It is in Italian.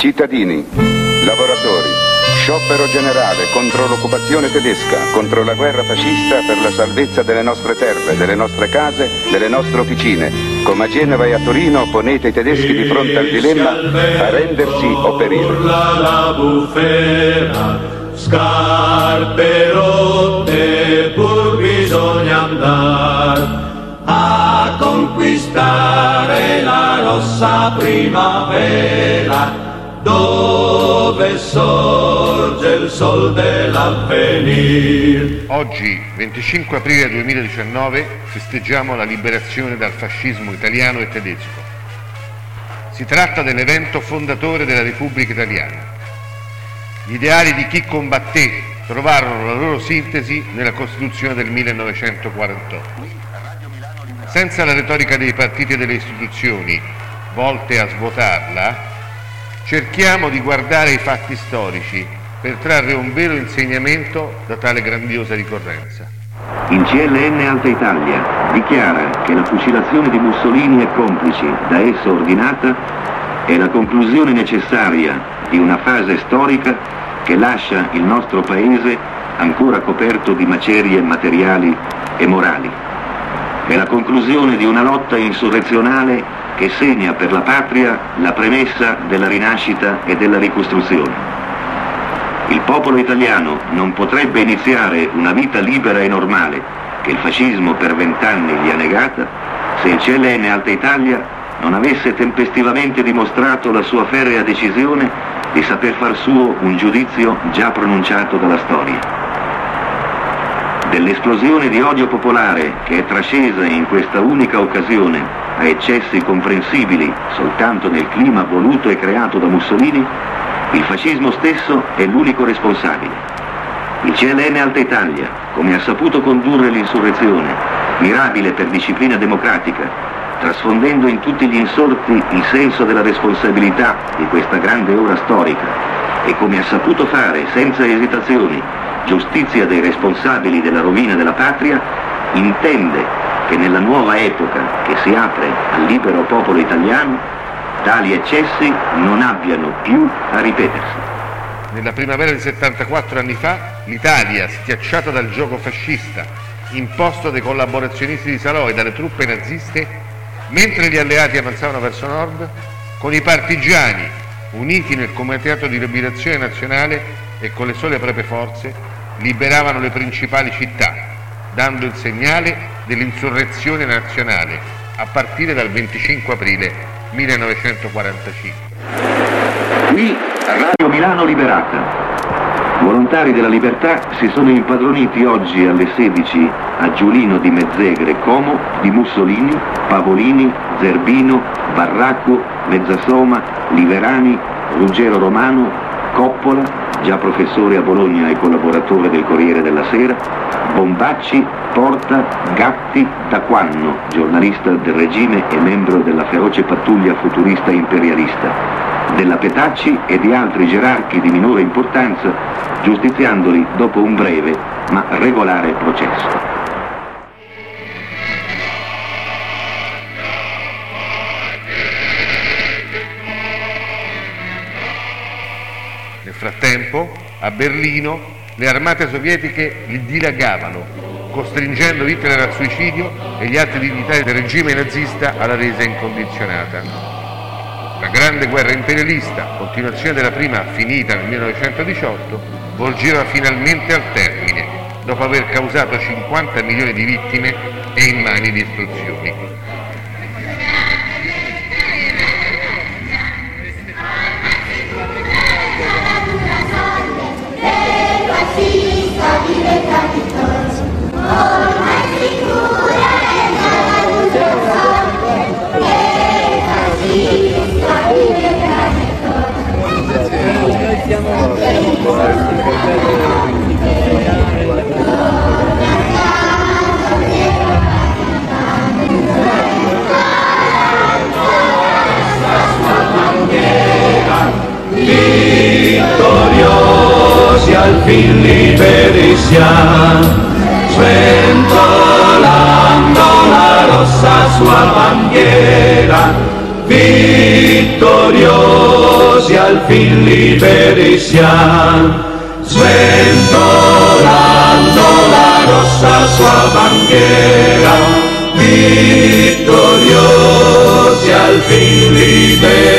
Cittadini, lavoratori, sciopero generale contro l'occupazione tedesca, contro la guerra fascista per la salvezza delle nostre terre, delle nostre case, delle nostre officine. Come a Genova e a Torino ponete i tedeschi di fronte al dilemma a rendersi o perire. la bufera, scarpe rotte, pur bisogna andare a conquistare la rossa primavera dove sorge il sol dell'avvenir. Oggi, 25 aprile 2019, festeggiamo la liberazione dal fascismo italiano e tedesco. Si tratta dell'evento fondatore della Repubblica Italiana. Gli ideali di chi combatté trovarono la loro sintesi nella Costituzione del 1948. Senza la retorica dei partiti e delle istituzioni volte a svuotarla, cerchiamo di guardare i fatti storici per trarre un vero insegnamento da tale grandiosa ricorrenza. Il CLN Alta Italia dichiara che la fucilazione di Mussolini e complici da esso ordinata è la conclusione necessaria di una fase storica che lascia il nostro paese ancora coperto di macerie materiali e morali. È la conclusione di una lotta insurrezionale che segna per la patria la premessa della rinascita e della ricostruzione. Il popolo italiano non potrebbe iniziare una vita libera e normale che il fascismo per vent'anni gli ha negata se il CLN Alta Italia non avesse tempestivamente dimostrato la sua ferrea decisione di saper far suo un giudizio già pronunciato dalla storia. Dell'esplosione di odio popolare che è trascesa in questa unica occasione a eccessi comprensibili soltanto nel clima voluto e creato da Mussolini, il fascismo stesso è l'unico responsabile. Il CLN Alta Italia, come ha saputo condurre l'insurrezione, mirabile per disciplina democratica, trasfondendo in tutti gli insorti il senso della responsabilità di questa grande ora storica, e come ha saputo fare senza esitazioni giustizia dei responsabili della rovina della patria, intende che nella nuova epoca che si apre al libero popolo italiano, tali eccessi non abbiano più a ripetersi. Nella primavera di 74 anni fa, l'Italia, schiacciata dal gioco fascista, imposto dai collaborazionisti di Salò e dalle truppe naziste, mentre gli alleati avanzavano verso nord, con i partigiani, uniti nel Comitato di Liberazione Nazionale e con le sole proprie forze, liberavano le principali città, dando il segnale dell'insurrezione nazionale a partire dal 25 aprile 1945. Qui Radio Milano Liberata. Volontari della libertà si sono impadroniti oggi alle 16 a Giulino di Mezzegre, Como, di Mussolini, Pavolini, Zerbino, Barracco, Mezzasoma, Liverani, Ruggero Romano, Coppola, già professore a Bologna e collaboratore del Corriere della Sera, Bombacci, Porta, Gatti, Taquanno, giornalista del regime e membro della feroce pattuglia futurista imperialista, della Petacci e di altri gerarchi di minore importanza, giustiziandoli dopo un breve ma regolare processo. Frattempo, a Berlino, le armate sovietiche dilagavano, costringendo Hitler al suicidio e gli altri dignitari del regime nazista alla resa incondizionata. La grande guerra imperialista, continuazione della prima finita nel 1918, volgeva finalmente al termine, dopo aver causato 50 milioni di vittime e immani distruzioni. Siamo, sventolando la rossa sua bandiera, vittoriosi al fin liberi siamo, sventolando la rossa sua bandiera, vittoriosi al fin liberi